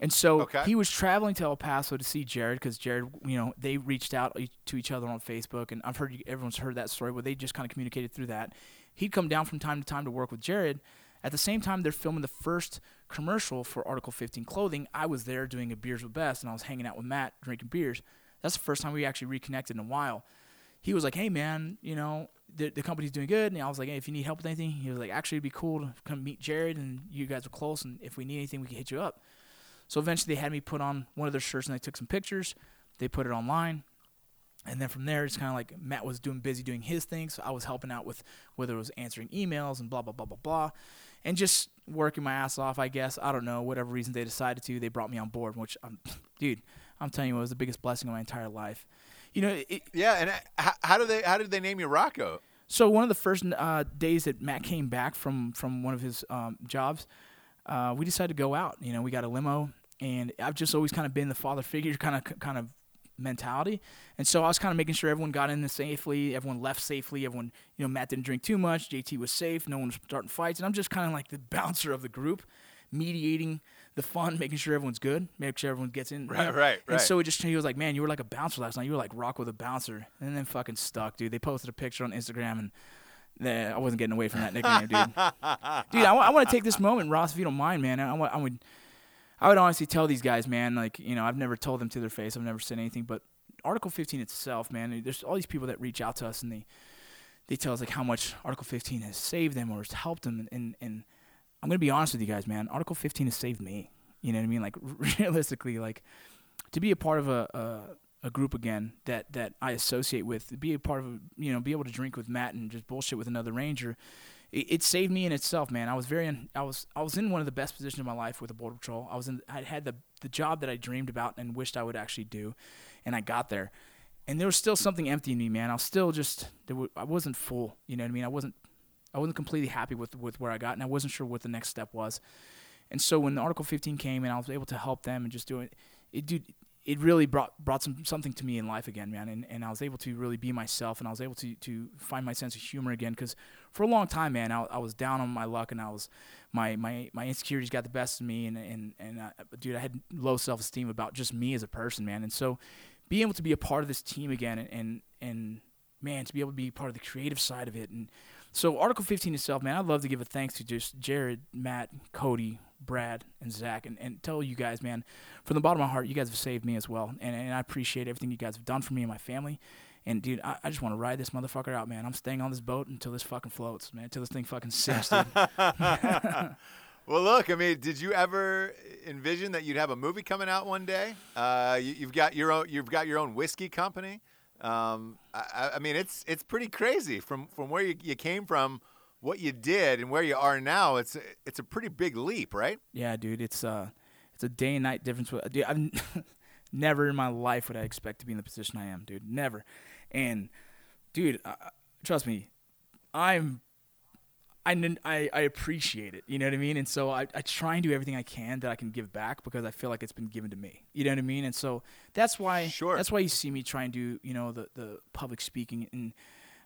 And so Okay. he was traveling to El Paso to see Jared because Jared, you know, they reached out to each other on Facebook, and I've heard everyone's heard that story where they just kind of communicated through that. He'd come down from time to time to work with Jared. At the same time, they're filming the first commercial for Article 15 clothing. I was there doing a beers with Best, and I was hanging out with Matt drinking beers. That's the first time we actually reconnected in a while he was like, "Hey man, you know the the company's doing good." And I was like, "Hey, if you need help with anything," he was like, "Actually, it'd be cool to come meet Jared, and you guys are close, and if we need anything, we can hit you up." So eventually, they had me put on one of their shirts, and they took some pictures. They put it online, and then from there, it's kind of like Matt was doing busy doing his thing, so I was helping out with whether it was answering emails and blah blah blah blah blah, and just working my ass off. I guess I don't know whatever reason they decided to, they brought me on board, which I'm, *laughs* dude, I'm telling you, it was the biggest blessing of my entire life. You know, it, Yeah, and uh, how, how do they how did they name you Rocco? so one of the first uh, days that Matt came back from from one of his um, jobs, uh, we decided to go out. You know, we got a limo, and I've just always kind of been the father figure kind of kind of mentality, and so I was kind of making sure everyone got in safely, everyone left safely, everyone you know Matt didn't drink too much, JT was safe, no one was starting fights, and I'm just kind of like the *laughs* bouncer of the group, mediating the fun, making sure everyone's good, making sure everyone gets in. you Right, right, And so it just he was like, man, you were like a bouncer last night. You were like rock with a bouncer, and then fucking stuck, dude. They posted a picture on Instagram, and I wasn't getting away from that nickname, dude. *laughs* dude, I, want to take this moment, Ross, if you don't mind, man. I, wa- I would, I would honestly tell these guys, man, like you know, I've never told them to their face. I've never said anything, but Article 15 itself, man. Eh, there's all these people that reach out to us, and they, they tell us like how much Article 15 has saved them or has helped them, and and, I'm gonna be honest with you guys, man. Article 15 has saved me. You know what I mean? Like *laughs* realistically, like to be a part of a, a a group again that that I associate with, be a part of, you know, be able to drink with Matt and just bullshit with another ranger. It, it saved me in itself, man. I was very, in, I was, I was in one of the best positions of my life with the border patrol. I was in, I had the the job that I dreamed about and wished I would actually do, and I got there. And there was still something empty in me, man. I was still just, there wa- I wasn't full. You know what I mean? I wasn't, I wasn't completely happy with with where I got, and I wasn't sure what the next step was. And so when Article 15 came and I was able to help them and just do it, it dude, it really brought brought some something to me in life again, man. And and I was able to really be myself, and I was able to to find my sense of humor again. Because for a long time, man, I, I was down on my luck, and I was my my my insecurities got the best of me, and and and dude, I had low self esteem about just me as a person, man. And so being able to be a part of this team again, and and and man, to be able to be part of the creative side of it, and so Article 15 itself, man, I'd love to give a thanks to just Jared, Matt, Cody, Brad, and Zach, and, and tell you guys, man, from the bottom of my heart, you guys have saved me as well, and, and I appreciate everything you guys have done for me and my family. And dude, I, I just want to ride this motherfucker out, man. I'm staying on this boat until this fucking floats, man. Until this thing fucking sinks, dude. *laughs* *laughs* Well, look, I mean, did you ever envision that you'd have a movie coming out one day? Uh, you, you've got your own, you've got your own whiskey company. Um, I- I, I mean, it's it's pretty crazy from from where you, you came from, what you did, and where you are now. It's it's a pretty big leap, right? Yeah, dude, it's uh, it's a day and night difference. With, dude, I've *laughs* never in my life would I expect to be in the position I am, dude. Never. And dude, uh, trust me, I'm. I, I, I appreciate it, you know what I mean? And so I, I try and do everything I can that I can give back because I feel like it's been given to me. You know what I mean? And so that's why Sure. that's why you see me try and do, you know, the, the public speaking and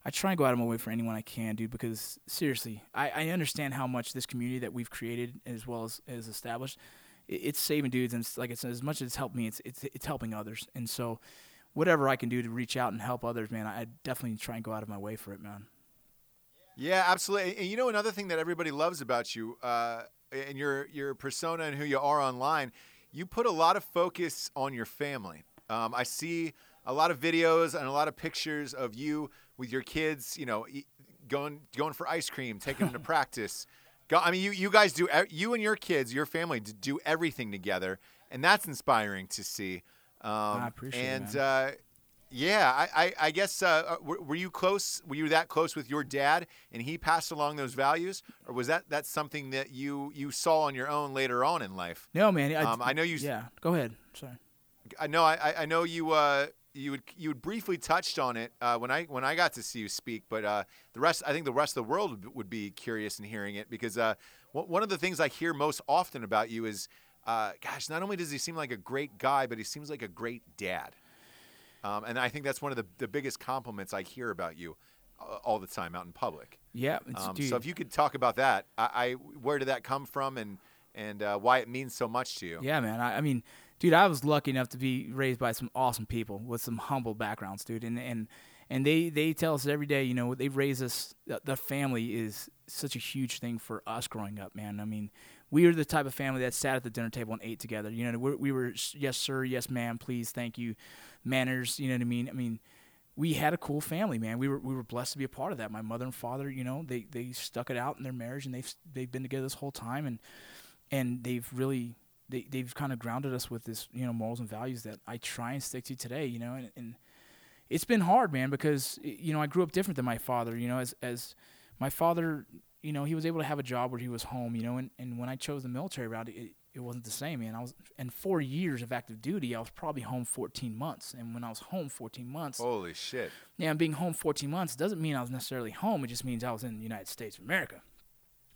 I try and go out of my way for anyone I can, dude, because seriously, I, I understand how much this community that we've created as well as, as established, it, it's saving dudes, and like it's as much as it's helped me, it's, it's it's helping others, and so whatever I can do to reach out and help others, man, I, I definitely try and go out of my way for it, man. Yeah, absolutely. And you know another thing that everybody loves about you, uh, and your your persona and who you are online, you put a lot of focus on your family. Um, I see a lot of videos and a lot of pictures of you with your kids. You know, going going for ice cream, taking them to *laughs* practice. Go, I mean, you you guys do you and your kids, your family do everything together, and that's inspiring to see. Um, I appreciate it, and man. uh, yeah, I, I, I guess uh, uh, were, were you close? Were you that close with your dad, and he passed along those values, or was that that something that you you saw on your own later on in life? No, man. I, Um, I know you Yeah, go ahead. Sorry. I know I- I know you uh, you would you would briefly touched on it uh, when I when I got to see you speak, but uh, the rest I think the rest of the world would- would be curious in hearing it because uh, one one of the things I hear most often about you is, uh, gosh, not only does he seem like a great guy, but he seems like a great dad. Um, and I think that's one of the, the biggest compliments I hear about you uh, all the time out in public. Yeah, it's, Um, so if you could talk about that, I, I where did that come from and and uh, why it means so much to you? Yeah, man. I, I mean, dude, I was lucky enough to be raised by some awesome people with some humble backgrounds, dude. And and and they they tell us every day, you know, they raise us. The, family is such a huge thing for us growing up, man. I mean, we were the type of family that sat at the dinner table and ate together. You know, we, we were yes sir, yes ma'am, please, thank you, manners. You know what I mean? I mean. We had a cool family, man. We were we were blessed to be a part of that. My mother and father, you know, they, they stuck it out in their marriage, and they've they've been together this whole time, and and they've really they, they've kind of grounded us with this you know morals and values that I try and stick to today you know and, and it's been hard man because you know I grew up different than my father you know as as my father you know he was able to have a job where he was home you know and, and when I chose the military route it, it wasn't the same man I was in four years of active duty I was probably home 14 months and when I was home 14 months Holy shit! yeah, being home 14 months doesn't mean I was necessarily home. It just means I was in the United States of America.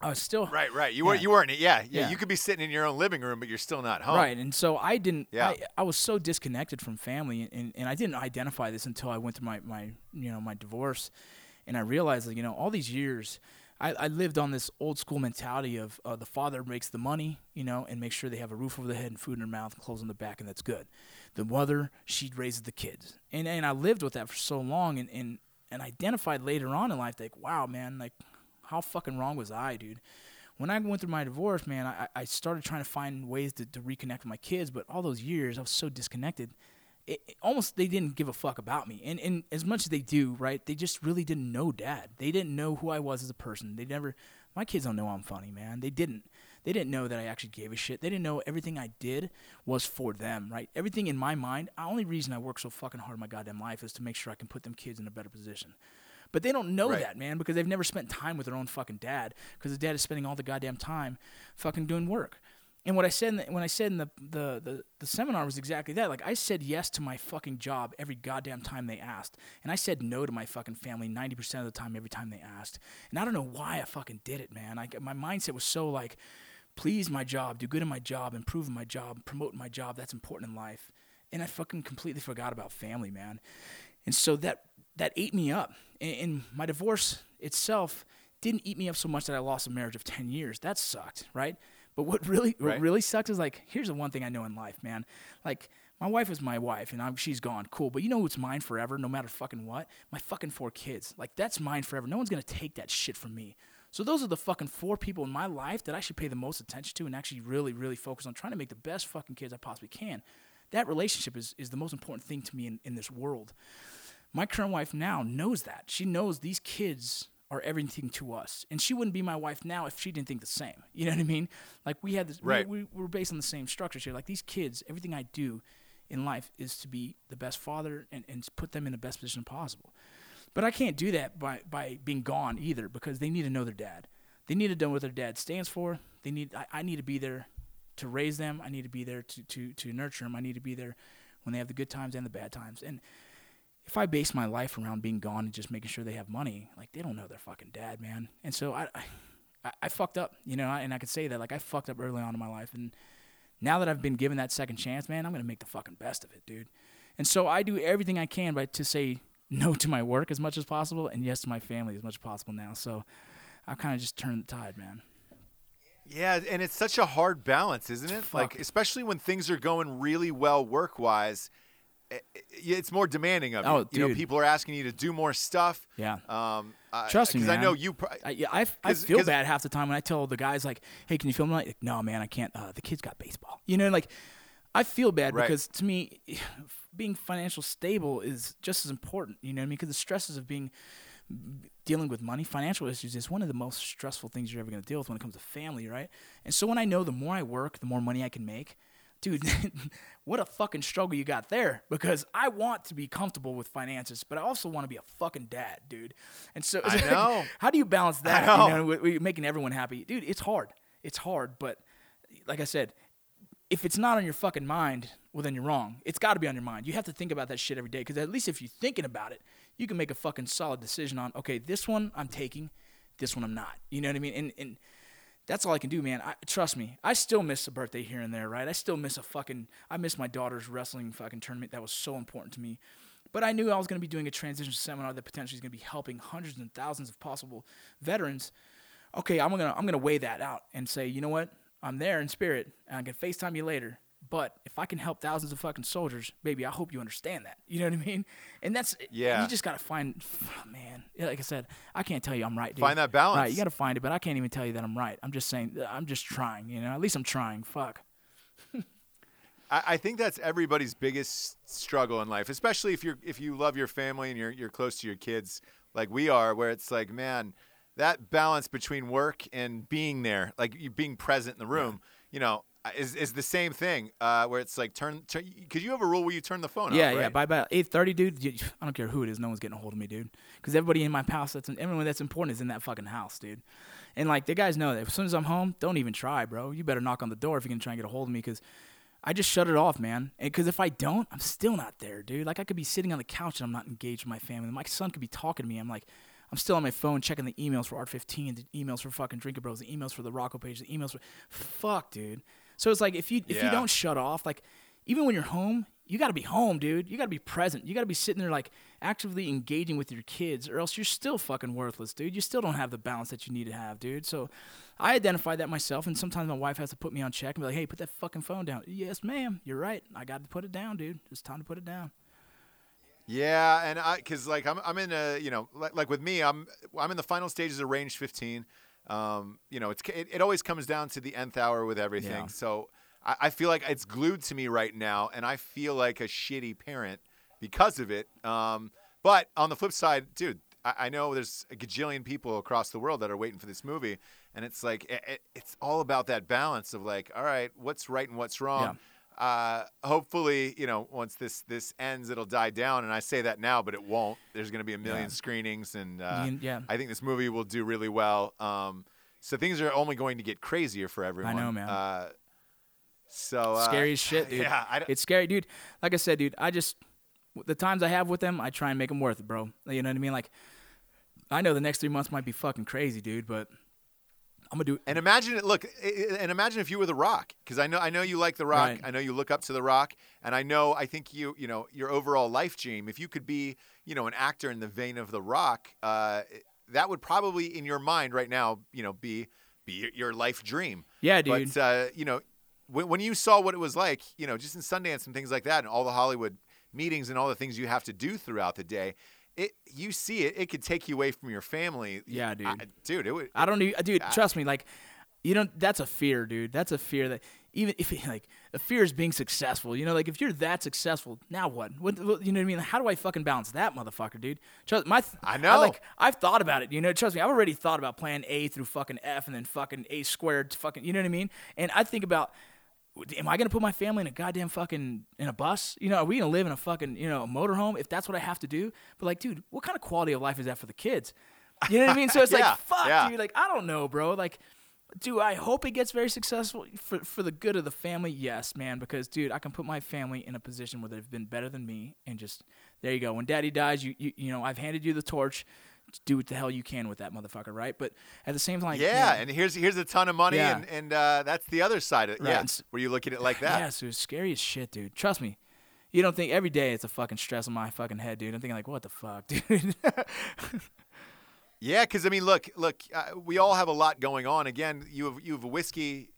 I was still Right, right. You were Yeah. you weren't. Yeah, yeah, Yeah. You could be sitting in your own living room, but you're still not home. Right, and so I didn't. Yeah. I, I was so disconnected from family, and, and I didn't identify this until I went through my, my you know my divorce, and I realized that you know all these years, I, I lived on this old school mentality of uh, the father makes the money, you know, and makes sure they have a roof over their head and food in their mouth, and clothes on their back, and that's good. The mother she raises the kids, and and I lived with that for so long, and and and identified later on in life like wow man like how fucking wrong was I, dude? when I went through my divorce, man, I, I started trying to find ways to, to reconnect with my kids. But all those years, I was so disconnected. It, it almost they didn't give a fuck about me, and and as much as they do, right? They just really didn't know dad. They didn't know who I was as a person. They never. My kids don't know I'm funny, man. They didn't. They didn't know that I actually gave a shit. They didn't know everything I did was for them, right? Everything in my mind. The only reason I work so fucking hard in my goddamn life is to make sure I can put them kids in a better position. But they don't know Right. that, man, because they've never spent time with their own fucking dad. Because the dad is spending all the goddamn time fucking doing work. And what I said in the, when I said in the, the, the, the seminar was exactly that. Like I said yes to my fucking job every goddamn time they asked, and I said no to my fucking family ninety percent of the time every time they asked. And I don't know why I fucking did it, man. Like my mindset was so like, please my job, do good in my job, improve in my job, promote in my job. That's important in life. And I fucking completely forgot about family, man. And so that that ate me up. And, and my divorce itself didn't eat me up so much that I lost a marriage of ten years. That sucked, right? But what really what Right. really sucks is like here's the one thing I know in life, man. Like my wife is my wife, and I'm, she's gone. Cool, but you know who's mine forever, no matter fucking what? My fucking four kids. Like that's mine forever. No one's gonna take that shit from me. So those are the fucking four people in my life that I should pay the most attention to and actually really, really focus on trying to make the best fucking kids I possibly can. That relationship is, is the most important thing to me in, in this world my current wife now knows that. She knows these kids are everything to us. And she wouldn't be my wife now if she didn't think the same. You know what I mean? Like we had this, we- Right. we, we're based on the same structures here. Like these kids, everything I do in life is to be the best father and, and put them in the best position possible. But I can't do that by, by being gone either because they need to know their dad. They need to know what their dad stands for. They need I, I need to be there to raise them. I need to be there to, to, to nurture them. I need to be there when they have the good times and the bad times. And if I base my life around being gone and just making sure they have money, like they don't know their fucking dad, man. And so I, I, I fucked up, you know, and I could say that like I fucked up early on in my life, and now that I've been given that second chance, man, I'm gonna make the fucking best of it, dude. And so I do everything I can, but to say no to my work as much as possible and yes to my family as much as possible now. So I kind of just turned the tide, man. Yeah, and it's such a hard balance, isn't it? Like, especially when things are going really well work wise, it's more demanding of you. Oh, You know, people are asking you to do more stuff. Yeah. Um, Trust me, because I know you. Pr- I, yeah, I, I feel bad half the time when I tell the guys like, "Hey, can you film tonight?" Like, no, man, I can't. Uh, the kid's got baseball. You know, like I feel bad Right. because to me, *sighs* being financial stable is just as important. You know what I mean? Because the stresses of being dealing with money, financial issues is one of the most stressful things you're ever going to deal with when it comes to family, right? And so when I know the more I work, the more money I can make, dude, *laughs* what a fucking struggle you got there. Because I want to be comfortable with finances, but I also want to be a fucking dad, dude. And so, I *laughs* know. how do you balance that? know. You know, with, with making everyone happy, dude. It's hard. It's hard, but like I said, if it's not on your fucking mind, well, then you're wrong. It's got to be on your mind. You have to think about that shit every day because at least if you're thinking about it, you can make a fucking solid decision on, okay, this one I'm taking, this one I'm not. You know what I mean? And, and that's all I can do, man. I, trust me, I still miss a birthday here and there, right? I still miss a fucking, I miss my daughter's wrestling fucking tournament. That was so important to me. But I knew I was going to be doing a transition seminar that potentially is going to be helping hundreds and thousands of possible veterans okay, I'm gonna I'm gonna weigh that out and say, you know what, I'm there in spirit, and I can Facetime you later. But if I can help thousands of fucking soldiers, baby, I hope you understand that. You know what I mean? And that's Yeah. You just gotta find, *sighs* man. Like I said, I can't tell you I'm right. Dude. Find that balance. Right, you gotta find it, but I can't even tell you that I'm right. I'm just saying, I'm just trying. You know, at least I'm trying. Fuck. *laughs* I, I think that's everybody's biggest struggle in life, especially if you're if you love your family and you're you're close to your kids like we are, where it's like, man, that balance between work and being there, like you being present in the room, you know, is is the same thing. Uh, where it's like turn, because you have a rule where you turn the phone Yeah, off, yeah. right? By about eight thirty, dude. You, *sighs* I don't care who it is. No one's getting a hold of me, dude. Because everybody in my house, that's everyone that's important is in that fucking house, dude. And like the guys know that as soon as I'm home, don't even try, bro. You better knock on the door if you're gonna try and get a hold of me, because I just shut it off, man. Because if I don't, I'm still not there, dude. Like I could be sitting on the couch and I'm not engaged with my family. My son could be talking to me. I'm like. I'm still on my phone checking the emails for Art15, the emails for fucking Drinkin' Bros, the emails for the Rocco page, the emails for fuck, dude. So it's like if you if you don't shut off, like even when you're home, you got to be home, dude. You got to be present. You got to be sitting there like actively engaging with your kids, or else you're still fucking worthless, dude. You still don't have the balance that you need to have, dude. So I identify that myself, and sometimes my wife has to put me on check and be like, "Hey, put that fucking phone down." Yes, ma'am. You're right. I got to put it down, dude. It's time to put it down. Yeah, and I because like I'm I'm in a you know like, like with me I'm I'm in the final stages of Range 15. Um, you know it's it, it always comes down to the nth hour with everything. Yeah. So I, I feel like it's glued to me right now, and I feel like a shitty parent because of it. Um, but on the flip side, dude, I, I know there's a gajillion people across the world that are waiting for this movie, and it's like it, it, it's all about that balance of like, all right, what's right and what's wrong. Uh, hopefully, you know, once this this ends, it'll die down. And I say that now, but it won't. There's going to be a million Yeah. screenings, and uh, You yeah. I think this movie will do really well. Um, so things are only going to get crazier for everyone. I know, man. Uh, so uh, scary as shit, *laughs* dude. Yeah, I, it's scary, dude. Like I said, dude, I just the times I have with them, I try and make them worth it, bro. You know what I mean? Like, I know the next three months might be fucking crazy, dude, but I'm gonna do. It. And imagine it. Look, and imagine if you were The Rock, because I know I know you like The Rock. Right. I know you look up to The Rock, and I know I think you you know your overall life dream. If you could be you know an actor in the vein of The Rock, uh, that would probably in your mind right now you know be be your- your life dream. Yeah, dude. But uh, you know when, when you saw what it was like, you know just in Sundance and things like that, and all the Hollywood meetings and all the things you have to do throughout the day. It, you see it, it could take you away from your family. Yeah, dude. I- dude, it would. I don't need, dude. I- Trust me, like, you don't. That's a fear, dude. That's a fear that even if *laughs* like the fear is being successful. You know, like if you're that successful, now what? What, what you know what I mean? How do I fucking balance that, motherfucker, dude? Trust my. th- I know. like I've thought about it. You know, trust me. I've already thought about plan A through fucking F and then fucking A squared. Fucking, you know what I mean? And I think about. Am I gonna put my family in a goddamn fucking in a bus? You know, are we gonna live in a fucking you know a motorhome if that's what I have to do? But like, dude, what kind of quality of life is that for the kids? You know what I mean? So *laughs* it's Yeah, like, fuck, yeah. dude. Like, I don't know, bro. Like, do I hope it gets very successful for for the good of the family? Yes, man. Because, dude, I can put my family in a position where they've been better than me, and just there you go. When Daddy dies, you you, you know, I've handed you the torch. Do what the hell you can with that motherfucker, right? But at the same time, yeah, and here's here's a ton of money, Yeah. and and uh, that's the other side of it. Right, Yeah, where you look at it like that. Yes, it was scary as shit, dude. Trust me. You don't think every day it's a fucking stress on my fucking head, dude. I'm thinking like, what the fuck, *laughs* dude? Yeah, because I mean, look, look, uh, we all have a lot going on. Again, you have you have whiskey,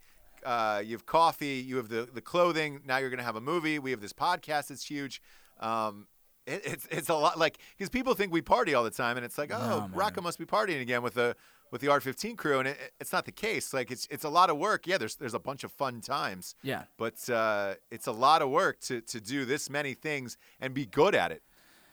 uh, you have coffee, you have the the clothing. Now you're gonna have a movie. We have this podcast that's huge. Um, it, it's it's a lot like because people think we party all the time, and it's like, oh, No. Rocco must be partying again with the with the R15 crew, and it, it's not the case. Like it's it's a lot of work. Yeah, there's there's a bunch of fun times, Yeah. but uh, it's a lot of work to to do this many things and be good at it.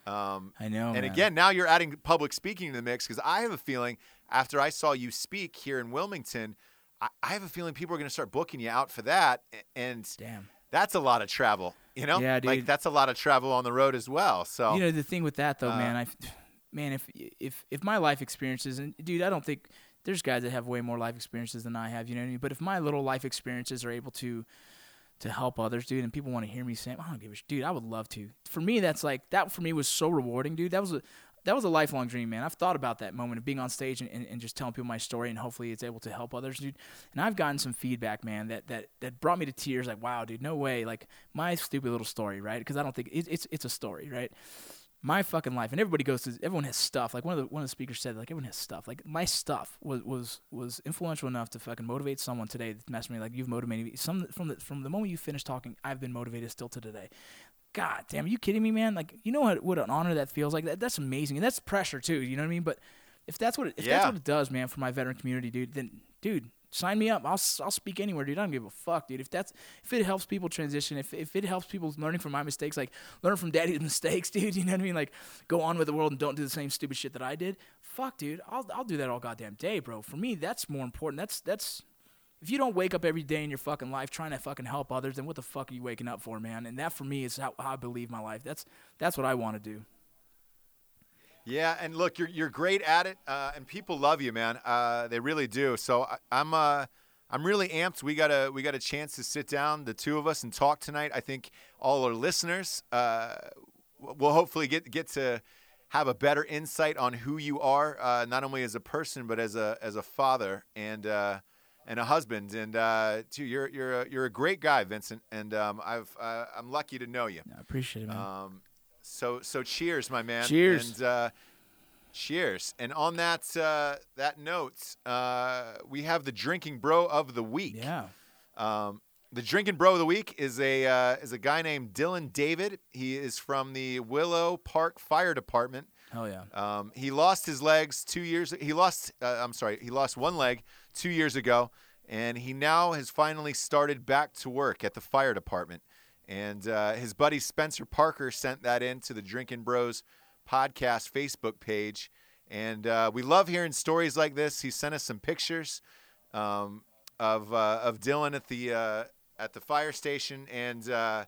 Um, I know. and man. again, now you're adding public speaking to the mix because I have a feeling after I saw you speak here in Wilmington, I, I have a feeling people are going to start booking you out for that, and damn. that's a lot of travel. You know, Yeah, like that's a lot of travel on the road as well. So You know the thing with that though, Uh, man. I, man, if if if my life experiences and dude, I don't think there's guys that have way more life experiences than I have. You know what I mean? But if my little life experiences are able to to help others, dude, and people want to hear me say, I don't give a sh- dude. I would love to. For me, that's like that. For me, was so rewarding, dude. That was a that was a lifelong dream, man. I've thought about that moment of being on stage and, and, and just telling people my story, and hopefully it's able to help others, dude. And I've gotten some feedback, man, that that that brought me to tears. Like, wow, dude, no way. Like my stupid little story, right? Because I don't think it, it's it's a story, right? my fucking life and everybody goes to everyone has stuff like one of the one of the speakers said like everyone has stuff like my stuff was was was influential enough to fucking motivate someone today that messaged me like you've motivated me some from the from the moment you finished talking I've been motivated still to today god damn are you kidding me man? Like you know what what an honor that feels like? That that's amazing and that's pressure too you know what I mean? But if that's what it, if that's what it does man for my veteran community dude then dude sign me up. I'll I'll speak anywhere dude. I don't give a fuck dude. If that's if it helps people transition if if it helps people learning from my mistakes like learn from daddy's *laughs* mistakes dude you know what I mean? Like go on with the world and don't do the same stupid shit that I did. Fuck dude I'll I'll do that all goddamn day bro. For me that's more important. That's that's if you don't wake up every day in your fucking life trying to fucking help others, then what the fuck are you waking up for, man? And that for me is how, how I believe my life. That's that's what I want to do. Yeah, and look, you're you're great at it, uh, and people love you, man. Uh, they really do. So I, I'm uh, I'm really amped. We got a we got a chance to sit down, the two of us, and talk tonight. I think all our listeners uh, will hopefully get get to have a better insight on who you are, uh, not only as a person but as a as a father and uh, and a husband. And uh, too, you're you're a, you're a great guy, Vincent, and um, I've uh, I'm lucky to know you. I appreciate it, man. Um, so so cheers, my man. Cheers. And uh, cheers. And on that uh, that note, uh, we have the drinking bro of the week. yeah. Um, the drinking bro of the week is a uh, is a guy named Dylan David. He is from the Willow Park Fire Department. Hell yeah. Um, he lost his legs two years. He lost. Uh, I'm sorry. He lost one leg two years ago, and he now has finally started back to work at the fire department. And uh, his buddy Spencer Parker sent that in to the Drinkin' Bros podcast Facebook page, and uh, we love hearing stories like this. He sent us some pictures um, of uh, of Dylan at the uh, at the fire station, and uh,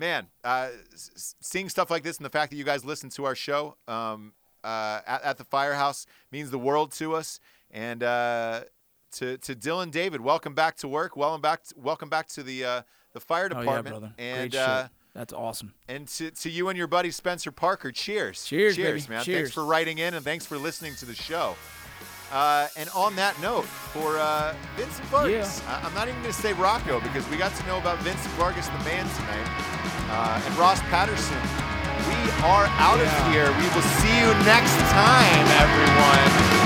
man, uh, seeing stuff like this and the fact that you guys listen to our show um, uh, at, at the firehouse means the world to us. And uh, to to Dylan David, welcome back to work. Welcome back. To, welcome back to the uh, the fire department. Oh yeah, brother. And Great uh, shit. That's awesome. and to, to you and your buddy Spencer Parker, cheers. Cheers, cheers, baby. man. Cheers. Thanks for writing in and thanks for listening to the show. Uh, and on that note, for uh, Vincent Vargas, I- I'm not even going to say Rocco because we got to know about Vincent Vargas, the man, tonight, uh, and Ross Patterson. We are out yeah. of here. We will see you next time, everyone.